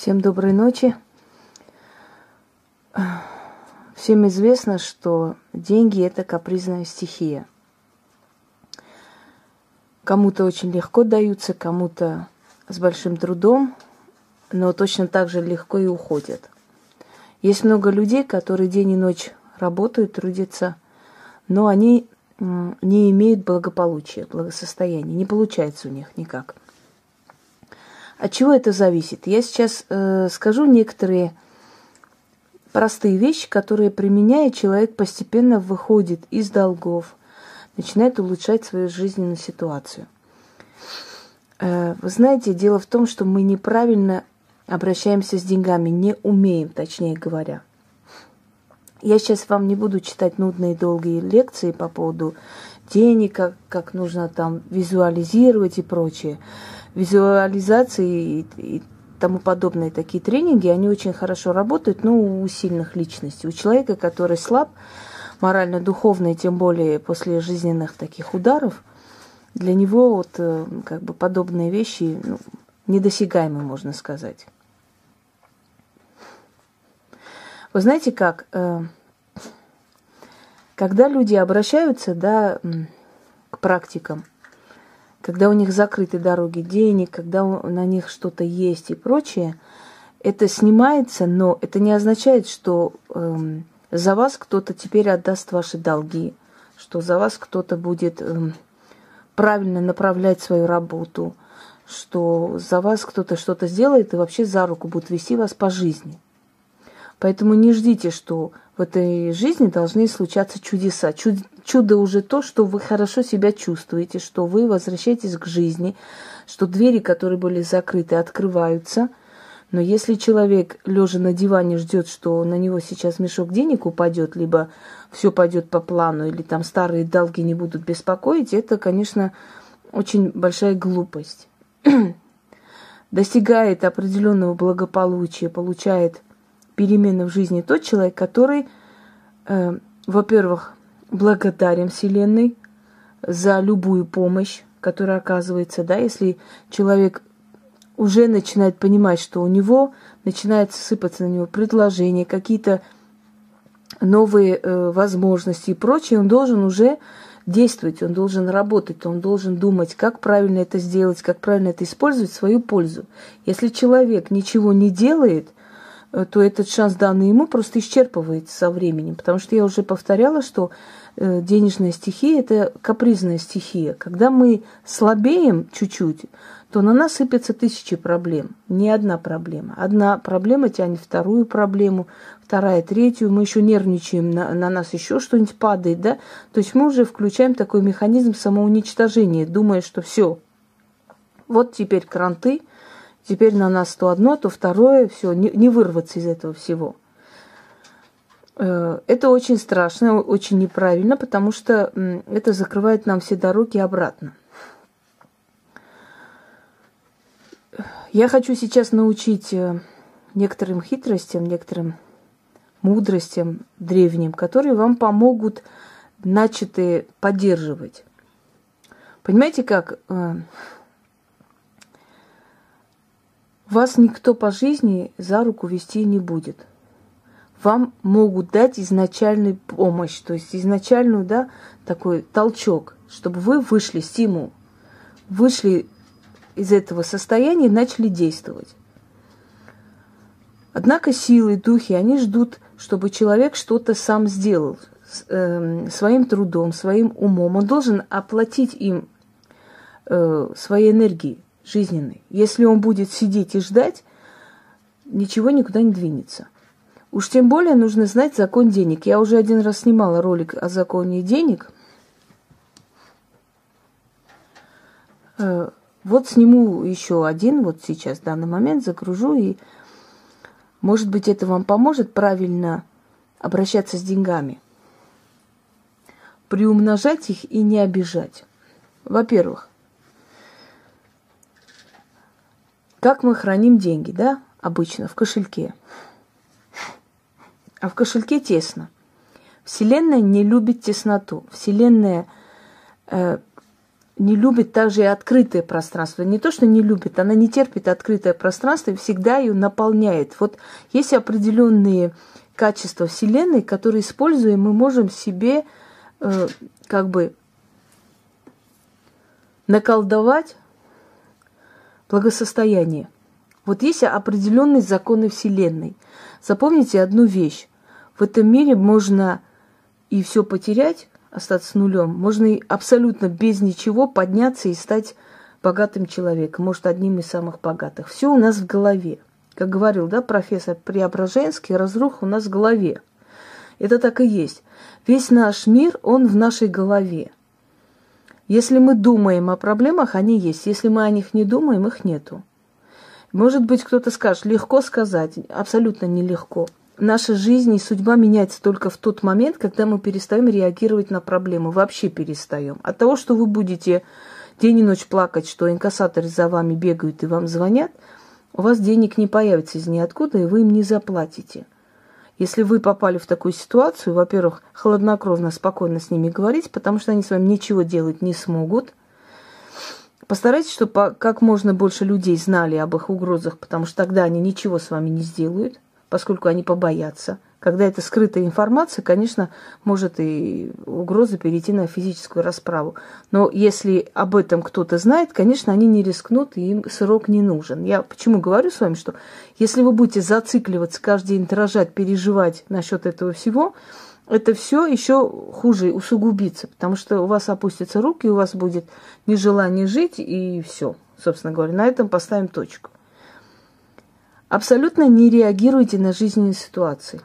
Всем доброй ночи. Всем известно, что деньги – это капризная стихия. Кому-то очень легко даются, кому-то с большим трудом, но точно так же легко и уходят. Есть много людей, которые день и ночь работают, трудятся, но они не имеют благополучия, благосостояния. Не получается у них никак. От чего это зависит? Я сейчас э, скажу некоторые простые вещи, которые применяя, человек постепенно выходит из долгов, начинает улучшать свою жизненную ситуацию. Э, вы знаете, дело в том, что мы неправильно обращаемся с деньгами, не умеем, точнее говоря. Я сейчас вам не буду читать нудные долгие лекции по поводу денег, как, как нужно там визуализировать и прочее визуализации и, и тому подобные такие тренинги, они очень хорошо работают, ну, у сильных личностей. У человека, который слаб, морально-духовно, и тем более после жизненных таких ударов, для него вот э, как бы подобные вещи ну, недосягаемы, можно сказать. Вы знаете как, э, когда люди обращаются, да, к практикам, когда у них закрыты дороги денег, когда на них что-то есть и прочее, это снимается, но это не означает, что эм, за вас кто-то теперь отдаст ваши долги, что за вас кто-то будет эм, правильно направлять свою работу, что за вас кто-то что-то сделает и вообще за руку будет вести вас по жизни. Поэтому не ждите, что в этой жизни должны случаться чудеса. Чудо уже то, что вы хорошо себя чувствуете, что вы возвращаетесь к жизни, что двери, которые были закрыты, открываются. Но если человек, лежа на диване, ждет, что на него сейчас мешок денег упадет, либо все пойдет по плану, или там старые долги не будут беспокоить, это, конечно, очень большая глупость. Достигает определенного благополучия, получает перемены в жизни тот человек, который, э, во-первых, благодарен Вселенной за любую помощь, которая оказывается, да, если человек уже начинает понимать, что у него начинает сыпаться на него предложения, какие-то новые э, возможности и прочее, он должен уже действовать, он должен работать, он должен думать, как правильно это сделать, как правильно это использовать в свою пользу. Если человек ничего не делает – то этот шанс, данный ему, просто исчерпывается со временем. Потому что я уже повторяла, что э, денежная стихия – это капризная стихия. Когда мы слабеем чуть-чуть, то на нас сыпятся тысячи проблем. Не одна проблема. Одна проблема тянет вторую проблему, вторая, третью. Мы еще нервничаем, на, на нас еще что-нибудь падает, да? То есть мы уже включаем такой механизм самоуничтожения, думая, что все, вот теперь кранты – Теперь на нас то одно, то второе, все, не, не вырваться из этого всего. Э, это очень страшно, очень неправильно, потому что это закрывает нам все дороги обратно. Я хочу сейчас научить э, некоторым хитростям, некоторым мудростям древним, которые вам помогут начатые поддерживать. Понимаете как? Вас никто по жизни за руку вести не будет. Вам могут дать изначальную помощь, то есть изначальную, да, такой толчок, чтобы вы вышли, стимул, вышли из этого состояния и начали действовать. Однако силы, духи, они ждут, чтобы человек что-то сам сделал э, своим трудом, своим умом. Он должен оплатить им э, своей энергией жизненный. Если он будет сидеть и ждать, ничего никуда не двинется. Уж тем более нужно знать закон денег. Я уже один раз снимала ролик о законе денег. Э, вот сниму еще один, вот сейчас, в данный момент, загружу, и, может быть, это вам поможет правильно обращаться с деньгами. Приумножать их и не обижать. Во-первых, Как мы храним деньги, да, обычно в кошельке. А в кошельке тесно. Вселенная не любит тесноту. Вселенная э, не любит также и открытое пространство. Не то, что не любит, она не терпит открытое пространство и всегда ее наполняет. Вот есть определенные качества Вселенной, которые, используя, мы можем себе э, как бы наколдовать благосостояние. Вот есть определенные законы Вселенной. Запомните одну вещь. В этом мире можно и все потерять, остаться нулем, можно и абсолютно без ничего подняться и стать богатым человеком, может, одним из самых богатых. Все у нас в голове. Как говорил, да, профессор Преображенский, разруха у нас в голове. Это так и есть. Весь наш мир, он в нашей голове. Если мы думаем о проблемах, они есть. Если мы о них не думаем, их нету. Может быть, кто-то скажет, легко сказать, абсолютно нелегко наша жизнь и судьба меняется только в тот момент, когда мы перестаем реагировать на проблему, вообще перестаем. От того, что вы будете день и ночь плакать, что инкассаторы за вами бегают и вам звонят, у вас денег не появится из ниоткуда, и вы им не заплатите. Если вы попали в такую ситуацию, во-первых, хладнокровно, спокойно с ними говорить, потому что они с вами ничего делать не смогут. Постарайтесь, чтобы как можно больше людей знали об их угрозах, потому что тогда они ничего с вами не сделают поскольку они побоятся. Когда это скрытая информация, конечно, может и угроза перейти на физическую расправу. Но если об этом кто-то знает, конечно, они не рискнут, и им срок не нужен. Я почему говорю с вами, что если вы будете зацикливаться, каждый день дрожать, переживать насчет этого всего, это все еще хуже усугубится, потому что у вас опустятся руки, у вас будет нежелание жить, и все. Собственно говоря, на этом поставим точку. Абсолютно не реагируйте на жизненные ситуации.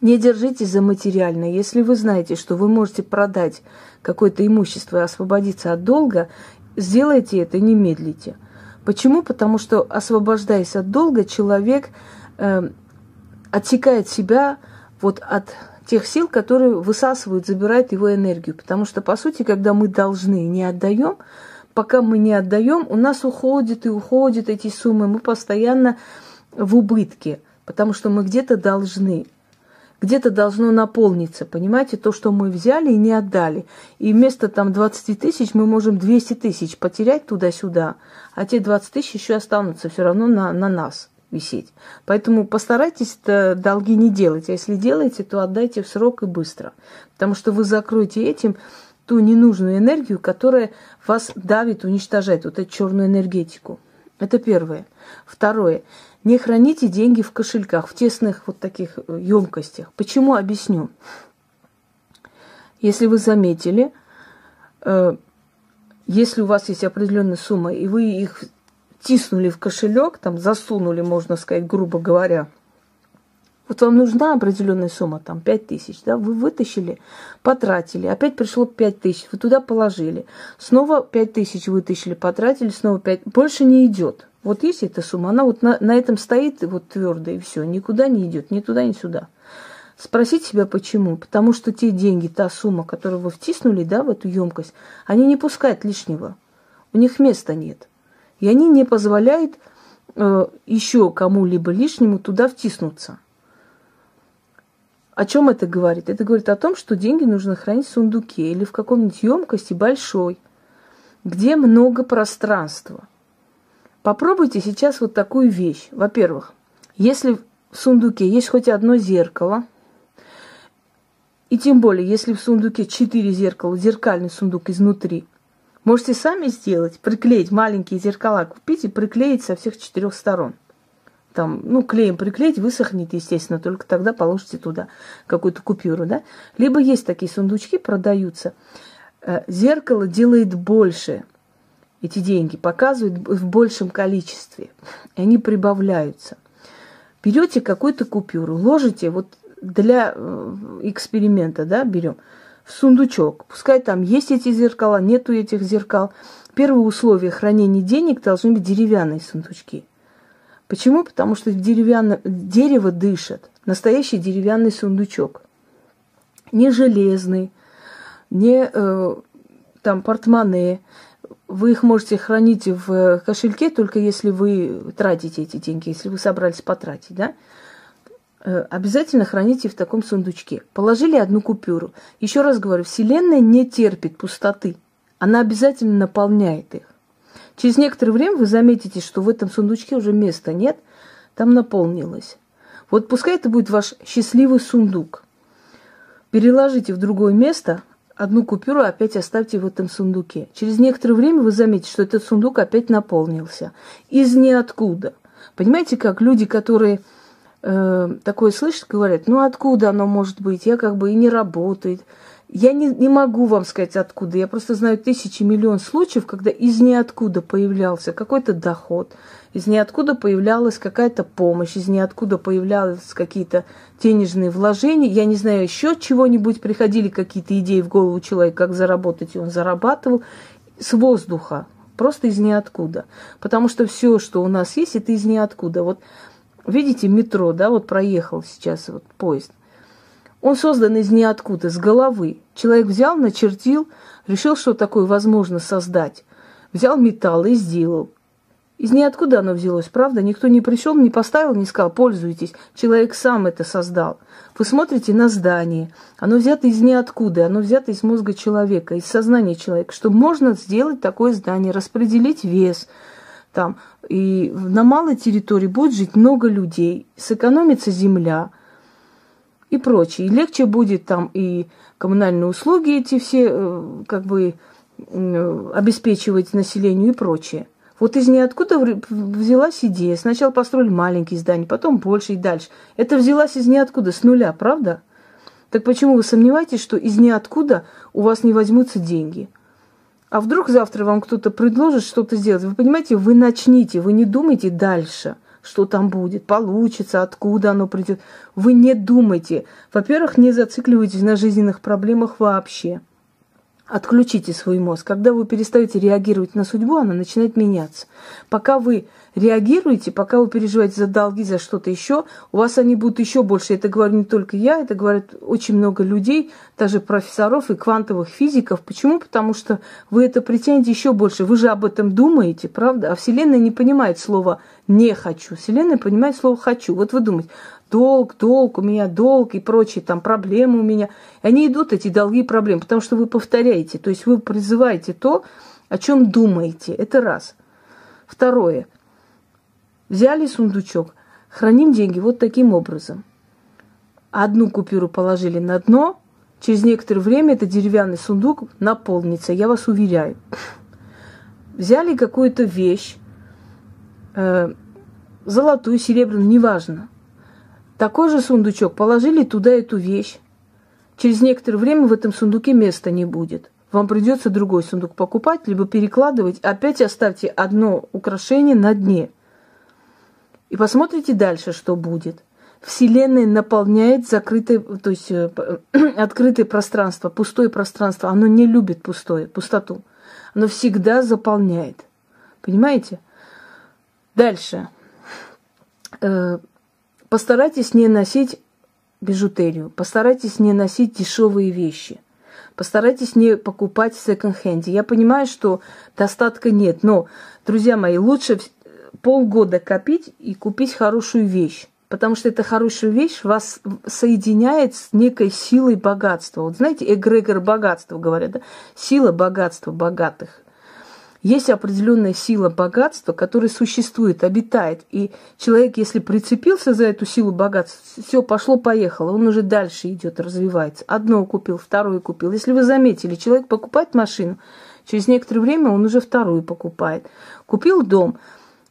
Не держитесь за материальное. Если вы знаете, что вы можете продать какое-то имущество и освободиться от долга, сделайте это, не медлите. Почему? Потому что, освобождаясь от долга, человек э, отсекает себя вот от тех сил, которые высасывают, забирают его энергию. Потому что, по сути, когда мы должны и не отдаем, пока мы не отдаем, у нас уходят и уходят эти суммы, мы постоянно в убытке, потому что мы где-то должны, где-то должно наполниться, понимаете, то, что мы взяли и не отдали. И вместо там 20 тысяч мы можем 200 тысяч потерять туда-сюда, а те 20 тысяч еще останутся все равно на, на нас висеть. Поэтому постарайтесь долги не делать, а если делаете, то отдайте в срок и быстро, потому что вы закроете этим ту ненужную энергию, которая вас давит, уничтожает, вот эту черную энергетику. Это первое. Второе. Не храните деньги в кошельках, в тесных вот таких емкостях. Э, Почему? Объясню. Если вы заметили, э, если у вас есть определенная сумма, и вы их тиснули в кошелек, там засунули, можно сказать, грубо говоря, вот вам нужна определенная сумма, там 5 тысяч, да, вы вытащили, потратили, опять пришло 5 тысяч, вы туда положили, снова 5 тысяч вытащили, потратили, снова 5, больше не идет. Вот есть эта сумма, она вот на, на этом стоит вот твердо и все, никуда не идет, ни туда, ни сюда. Спросите себя, почему? Потому что те деньги, та сумма, которую вы втиснули, да, в эту емкость, они не пускают лишнего. У них места нет. И они не позволяют э, еще кому-либо лишнему туда втиснуться. О чем это говорит? Это говорит о том, что деньги нужно хранить в сундуке или в каком-нибудь емкости большой, где много пространства. Попробуйте сейчас вот такую вещь. Во-первых, если в сундуке есть хоть одно зеркало, и тем более, если в сундуке четыре зеркала, зеркальный сундук изнутри, можете сами сделать, приклеить маленькие зеркала, купить и приклеить со всех четырех сторон – там, ну, клеем приклеить, высохнет, естественно, только тогда положите туда какую-то купюру, да. Либо есть такие сундучки, продаются. Э, зеркало делает больше эти деньги, показывает в большем количестве, и они прибавляются. Берете какую-то купюру, ложите, вот для э, эксперимента, да, берем, в сундучок. Пускай там есть эти зеркала, нету этих зеркал. Первое условие хранения денег должны быть деревянные сундучки – Почему? Потому что деревянное дерево дышит. Настоящий деревянный сундучок. Не железный, не э, там портмоне. Вы их можете хранить в кошельке, только если вы тратите эти деньги, если вы собрались потратить, да? Э, обязательно храните в таком сундучке. Положили одну купюру. Еще раз говорю, Вселенная не терпит пустоты. она обязательно наполняет их. Через некоторое время вы заметите, что в этом сундучке уже места нет, там наполнилось. Вот пускай это будет ваш счастливый сундук. Переложите в другое место одну купюру, опять оставьте в этом сундуке. Через некоторое время вы заметите, что этот сундук опять наполнился. Из ниоткуда. Понимаете, как люди, которые э, такое слышат, говорят, ну откуда оно может быть, я как бы и не работает. Я не, не могу вам сказать откуда. Я просто знаю тысячи, миллион случаев, когда из ниоткуда появлялся какой-то доход, из ниоткуда появлялась какая-то помощь, из ниоткуда появлялись какие-то денежные вложения. Я не знаю, еще чего-нибудь приходили какие-то идеи в голову человека, как заработать, и он зарабатывал с воздуха, просто из ниоткуда. Потому что все, что у нас есть, это из ниоткуда. Вот видите, метро, да, вот проехал сейчас вот поезд. Он создан из ниоткуда, с головы. Человек взял, начертил, решил, что такое возможно создать. Взял металл и сделал. Из ниоткуда оно взялось, правда? Никто не пришел, не поставил, не сказал, пользуйтесь. Человек сам это создал. Вы смотрите на здание. Оно взято из ниоткуда, оно взято из мозга человека, из сознания человека, что можно сделать такое здание, распределить вес там. И на малой территории будет жить много людей, сэкономится земля – и прочее. И легче будет там и коммунальные услуги эти все э, как бы обеспечивать населению и прочее. Вот из ниоткуда взялась идея. Сначала построили маленькие здания, потом больше и дальше. Это взялась из ниоткуда, с нуля, правда? Так почему вы сомневаетесь, что из ниоткуда у вас не возьмутся деньги? А вдруг завтра вам кто-то предложит что-то сделать? Вы понимаете, вы начните, вы не думайте дальше – что там будет, получится, откуда оно придет. Вы не думайте. Во-первых, не зацикливайтесь на жизненных проблемах вообще. Отключите свой мозг. Когда вы перестаете реагировать на судьбу, она начинает меняться. Пока вы реагируете, пока вы переживаете за долги, за что-то еще, у вас они будут еще больше. Это говорю не только я, это говорят очень много людей, даже профессоров и квантовых физиков. Почему? Потому что вы это притянете еще больше. Вы же об этом думаете, правда? А Вселенная не понимает слова «не хочу». Вселенная понимает слово «хочу». Вот вы думаете, долг, долг, у меня долг и прочие там проблемы у меня. И они идут, эти долги и проблемы, потому что вы повторяете. То есть вы призываете то, о чем думаете. Это раз. Второе – Взяли сундучок, храним деньги вот таким образом. Одну купюру положили на дно, через некоторое время этот деревянный сундук наполнится, я вас уверяю. Взяли какую-то вещь, э, золотую, серебряную, неважно. Такой же сундучок, положили туда эту вещь. Через некоторое время в этом сундуке места не будет. Вам придется другой сундук покупать, либо перекладывать. Опять оставьте одно украшение на дне – и посмотрите дальше, что будет. Вселенная наполняет закрытое, то есть э, открытое пространство, пустое пространство. Оно не любит пустое, пустоту. Оно всегда заполняет. Понимаете? Дальше. Э, постарайтесь не носить бижутерию, постарайтесь не носить дешевые вещи. Постарайтесь не покупать в секонд-хенде. Я понимаю, что достатка нет, но, друзья мои, лучше полгода копить и купить хорошую вещь. Потому что эта хорошая вещь вас соединяет с некой силой богатства. Вот знаете, эгрегор богатства, говорят, да? Сила богатства богатых. Есть определенная сила богатства, которая существует, обитает. И человек, если прицепился за эту силу богатства, все, пошло-поехало, он уже дальше идет, развивается. Одно купил, второе купил. Если вы заметили, человек покупает машину, через некоторое время он уже вторую покупает. Купил дом,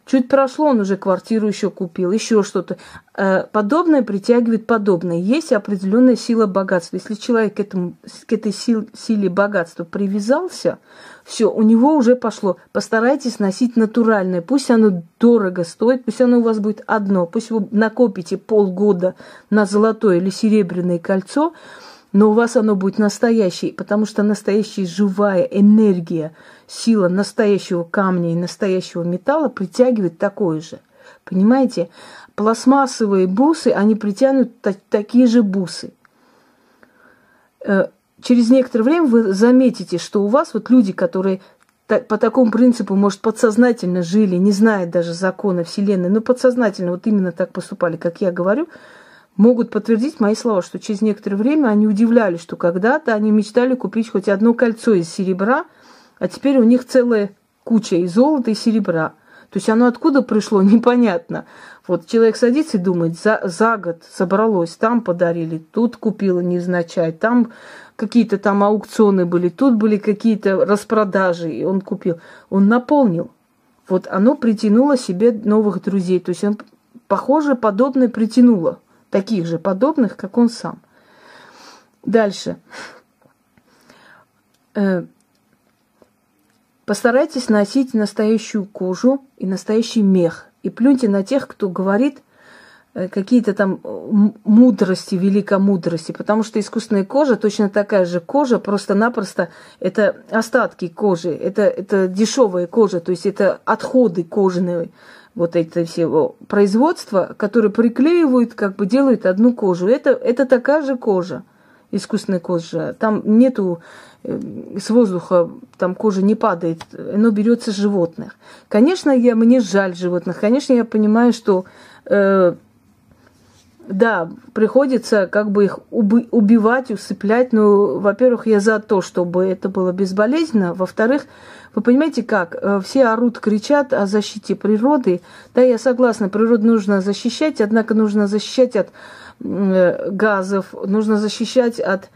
Чуть прошло, он уже квартиру еще купил, еще что-то. Э, подобное притягивает подобное. Есть определенная сила богатства. Если человек к, этому, к этой сил, силе богатства привязался, все, у него уже пошло. Постарайтесь носить натуральное. Пусть оно дорого стоит, пусть оно у вас будет одно. Пусть вы накопите полгода на золотое или серебряное кольцо, но у вас оно будет настоящее, потому что настоящая живая энергия – сила настоящего камня и настоящего металла притягивает такое же. Понимаете? Пластмассовые бусы, они притянут та- такие же бусы. Э, через некоторое время вы заметите, что у вас вот люди, которые по такому принципу, может, подсознательно жили, не зная даже закона Вселенной, но подсознательно вот именно так поступали, как я говорю, могут подтвердить мои слова, что через некоторое время они удивлялись, что когда-то они мечтали купить хоть одно кольцо из серебра – а теперь у них целая куча и золота, и серебра. То есть оно откуда пришло, непонятно. Вот человек садится и думает, за, за год собралось, там подарили, тут купила невзначай, там какие-то там аукционы были, тут были какие-то распродажи, и он купил. Он наполнил. Вот оно притянуло себе новых друзей. То есть он, похоже, подобное притянуло. Таких же подобных, как он сам. Дальше. Э, постарайтесь носить настоящую кожу и настоящий мех. И плюньте на тех, кто говорит э, какие-то там мудрости, великомудрости, потому что искусственная кожа точно такая же кожа, просто-напросто это остатки кожи, это, это дешевая кожа, то есть это отходы кожаные, вот это все производства, которые приклеивают, как бы делают одну кожу. Это, это такая же кожа искусственная кожа. Там нету э, с воздуха, там кожа не падает, оно берется с животных. Конечно, я, мне жаль животных. Конечно, я понимаю, что э, да, приходится как бы их уби- убивать, усыплять. Но, во-первых, я за то, чтобы это было безболезненно. Во-вторых, вы понимаете как? Э, все орут, кричат о защите природы. Да, я согласна, природу нужно защищать, однако нужно защищать от Э, газов, нужно защищать от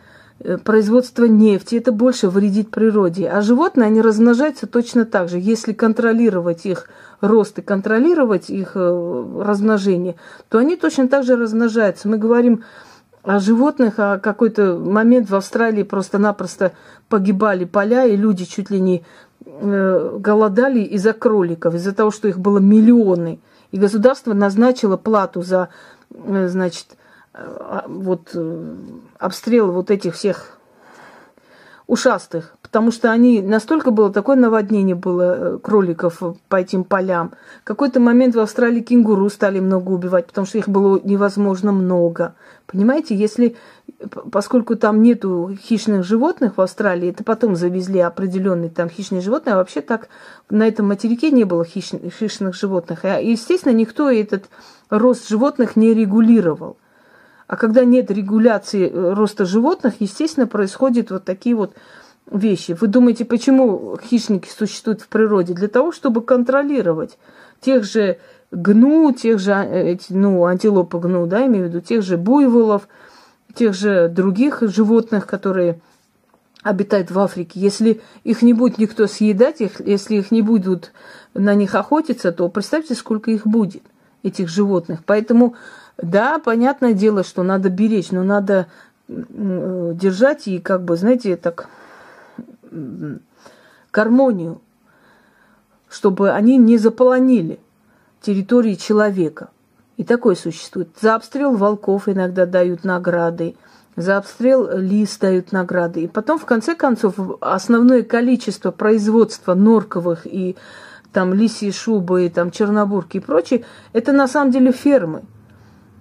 э, производства нефти. Это больше вредит природе. А животные, они размножаются точно так же. Если контролировать их рост и контролировать их э, размножение, то они точно так же размножаются. Мы говорим о животных, а какой-то момент в Австралии просто-напросто погибали поля, и люди чуть ли не голодали из-за кроликов, из-за того, что их было миллионы. И государство назначило плату за, значит, вот э, обстрел вот этих всех ушастых, потому что они настолько было такое наводнение было э, кроликов по этим полям. В какой-то момент в Австралии кенгуру стали много убивать, потому что их было невозможно много. Понимаете, если поскольку там нету хищных животных в Австралии, это потом завезли определенные там хищные животные, а вообще так на этом материке не было хищных, хищных животных. И, естественно, никто этот рост животных не регулировал. А когда нет регуляции э, роста животных, естественно, происходят вот такие вот вещи. Вы думаете, почему хищники существуют в природе? Для того, чтобы контролировать тех же гну, тех же, э, ну, антилопы гну, да, имею в виду, тех же буйволов, тех же других животных, которые обитают в Африке. Если их не будет никто съедать, их, если их не будут на них охотиться, то представьте, сколько их будет, этих животных. Поэтому да, понятное дело, что надо беречь, но надо держать и как бы, знаете, так гармонию, чтобы они не заполонили территории человека. И такое существует. За обстрел волков иногда дают награды, за обстрел лис дают награды. И потом, в конце концов, основное количество производства норковых и там лисьи шубы, и там чернобурки и прочее, это на самом деле фермы.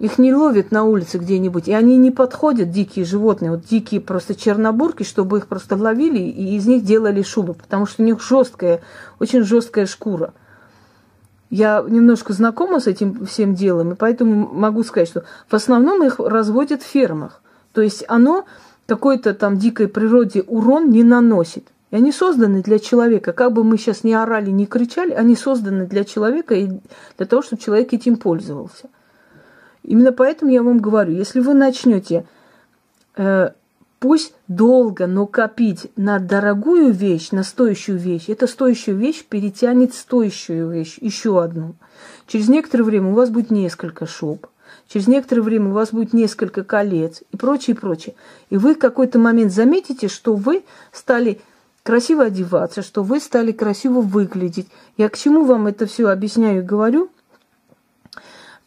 Их не ловят на улице где-нибудь, и они не подходят, дикие животные, вот дикие просто чернобурки, чтобы их просто ловили и из них делали шубы, потому что у них жесткая, очень жесткая шкура. Я немножко знакома с этим всем делом, и поэтому могу сказать, что в основном их разводят в фермах. То есть оно какой-то там дикой природе урон не наносит. И они созданы для человека. Как бы мы сейчас не орали, не кричали, они созданы для человека и для того, чтобы человек этим пользовался. Именно поэтому я вам говорю, если вы начнете э, пусть долго, но копить на дорогую вещь, на стоящую вещь, эта стоящая вещь перетянет стоящую вещь, еще одну. Через некоторое время у вас будет несколько шуб, через некоторое время у вас будет несколько колец и прочее, прочее. И вы в какой-то момент заметите, что вы стали красиво одеваться, что вы стали красиво выглядеть. Я к чему вам это все объясняю и говорю –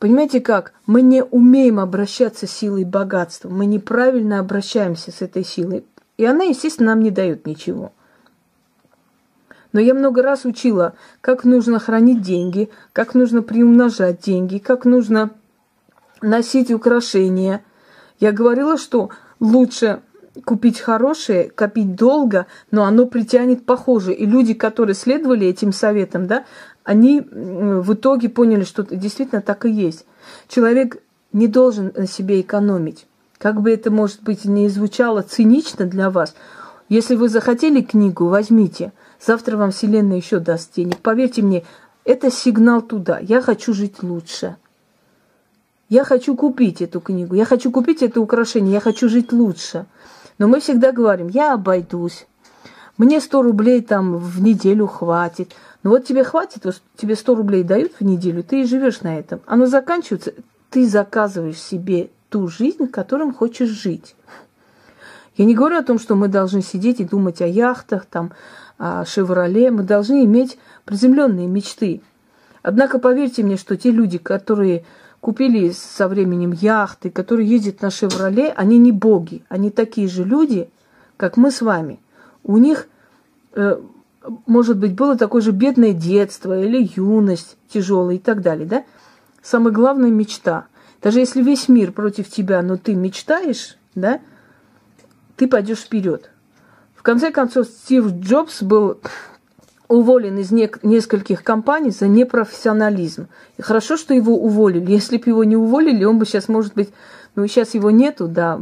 Понимаете как? Мы не умеем обращаться с силой богатства. Мы неправильно обращаемся с этой силой. И она, естественно, нам не дает ничего. Но я много раз учила, как нужно хранить деньги, как нужно приумножать деньги, как нужно носить украшения. Я говорила, что лучше купить хорошее, копить долго, но оно притянет похоже. И люди, которые следовали этим советам, да, они в итоге поняли, что действительно так и есть. Человек не должен на себе экономить. Как бы это, может быть, не звучало цинично для вас, если вы захотели книгу, возьмите. Завтра вам Вселенная еще даст денег. Поверьте мне, это сигнал туда. Я хочу жить лучше. Я хочу купить эту книгу, я хочу купить это украшение, я хочу жить лучше. Но мы всегда говорим, я обойдусь. Мне 100 рублей там в неделю хватит. Ну вот тебе хватит, вот тебе 100 рублей дают в неделю, ты и живешь на этом. Оно заканчивается, ты заказываешь себе ту жизнь, которым хочешь жить. Я не говорю о том, что мы должны сидеть и думать о яхтах, там, о «Шевроле». Мы должны иметь приземленные мечты. Однако поверьте мне, что те люди, которые купили со временем яхты, которые ездят на «Шевроле», они не боги. Они такие же люди, как мы с вами. У них, э, может быть, было такое же бедное детство или юность тяжелая и так далее, да? Самая главная мечта. Даже если весь мир против тебя, но ты мечтаешь, да, ты пойдешь вперед. В конце концов, Стив Джобс был уволен из не- нескольких компаний за непрофессионализм. И хорошо, что его уволили. Если бы его не уволили, он бы сейчас, может быть, ну, сейчас его нету, да,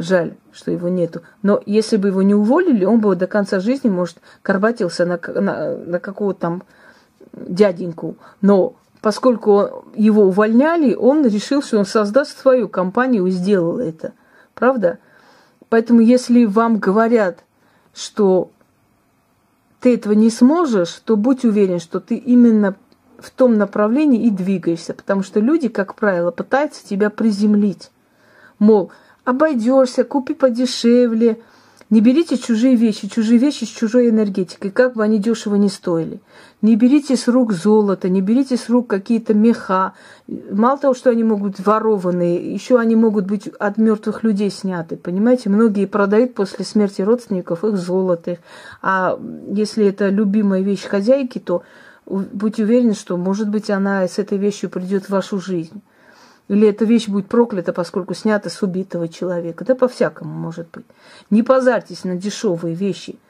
жаль, что его нету. Но если бы его не уволили, он бы до конца жизни, может, карбатился на, на, на какого-то там дяденьку. Но поскольку его увольняли, он решил, что он создаст свою компанию и сделал это. Правда? Поэтому если вам говорят, что ты этого не сможешь, то будь уверен, что ты именно в том направлении и двигаешься, потому что люди, как правило, пытаются тебя приземлить. Мол, обойдешься, купи подешевле, не берите чужие вещи, чужие вещи с чужой энергетикой, как бы они дешево не стоили. Не берите с рук золото, не берите с рук какие-то меха. Мало того, что они могут быть ворованные, еще они могут быть от мертвых людей сняты. Понимаете, многие продают после смерти родственников их золото. А если это любимая вещь хозяйки, то будьте уверены, что, может быть, она с этой вещью придет в вашу жизнь. Или эта вещь будет проклята, поскольку снята с убитого человека. Да по-всякому может быть. Не позарьтесь на дешевые вещи.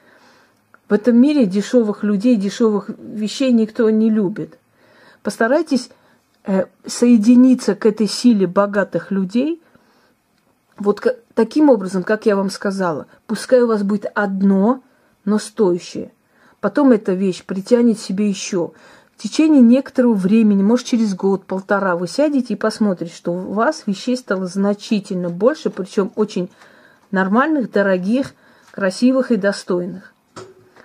В этом мире дешевых людей, дешевых вещей никто не любит. Постарайтесь э, соединиться к этой силе богатых людей. Вот к, таким образом, как я вам сказала, пускай у вас будет одно, но стоящее. Потом эта вещь притянет себе еще в течение некоторого времени, может через год, полтора, вы сядете и посмотрите, что у вас вещей стало значительно больше, причем очень нормальных, дорогих, красивых и достойных.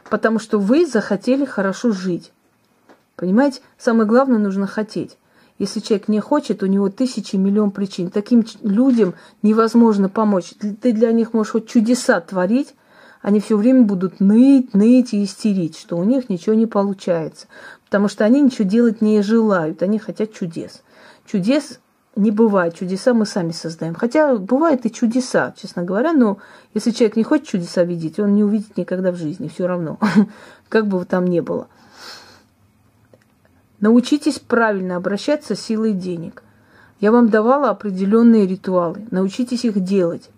Потому что вы захотели хорошо жить. Понимаете, самое главное нужно хотеть. Если человек не хочет, у него тысячи, миллион причин. Таким людям невозможно помочь. Ты для них можешь хоть чудеса творить, они все время будут ныть, ныть и истерить, что у них ничего не получается потому что они ничего делать не желают, они хотят чудес. Чудес не бывает, чудеса мы сами создаем. Хотя бывают и чудеса, честно говоря, но если человек не хочет чудеса видеть, он не увидит никогда в жизни, все равно, как бы там ни было. Научитесь правильно обращаться с силой денег. Я вам давала определенные ритуалы. Научитесь их делать.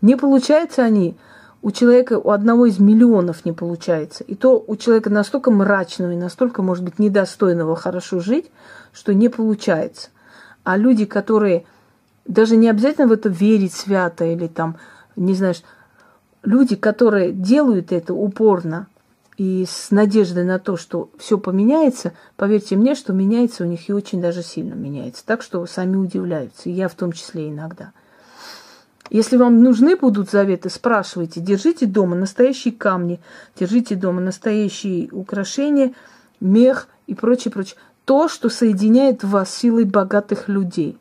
Не получаются они, у человека, у одного из миллионов не получается. И то у человека настолько мрачного и настолько, может быть, недостойного хорошо жить, что не получается. А люди, которые даже не обязательно в это верить свято или там, не знаешь, люди, которые делают это упорно и с надеждой на то, что все поменяется, поверьте мне, что меняется у них и очень даже сильно меняется. Так что сами удивляются, и я в том числе иногда – если вам нужны будут заветы, спрашивайте. Держите дома настоящие камни, держите дома настоящие украшения, мех и прочее, прочее. То, что соединяет вас силой богатых людей.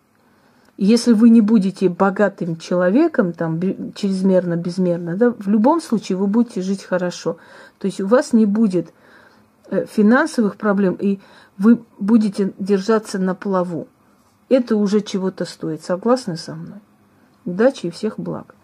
если вы не будете богатым человеком, там, чрезмерно, безмерно, да, в любом случае вы будете жить хорошо. То есть у вас не будет э, финансовых проблем, и вы будете держаться на плаву. Это уже чего-то стоит. Согласны со мной? Удачи и всех благ.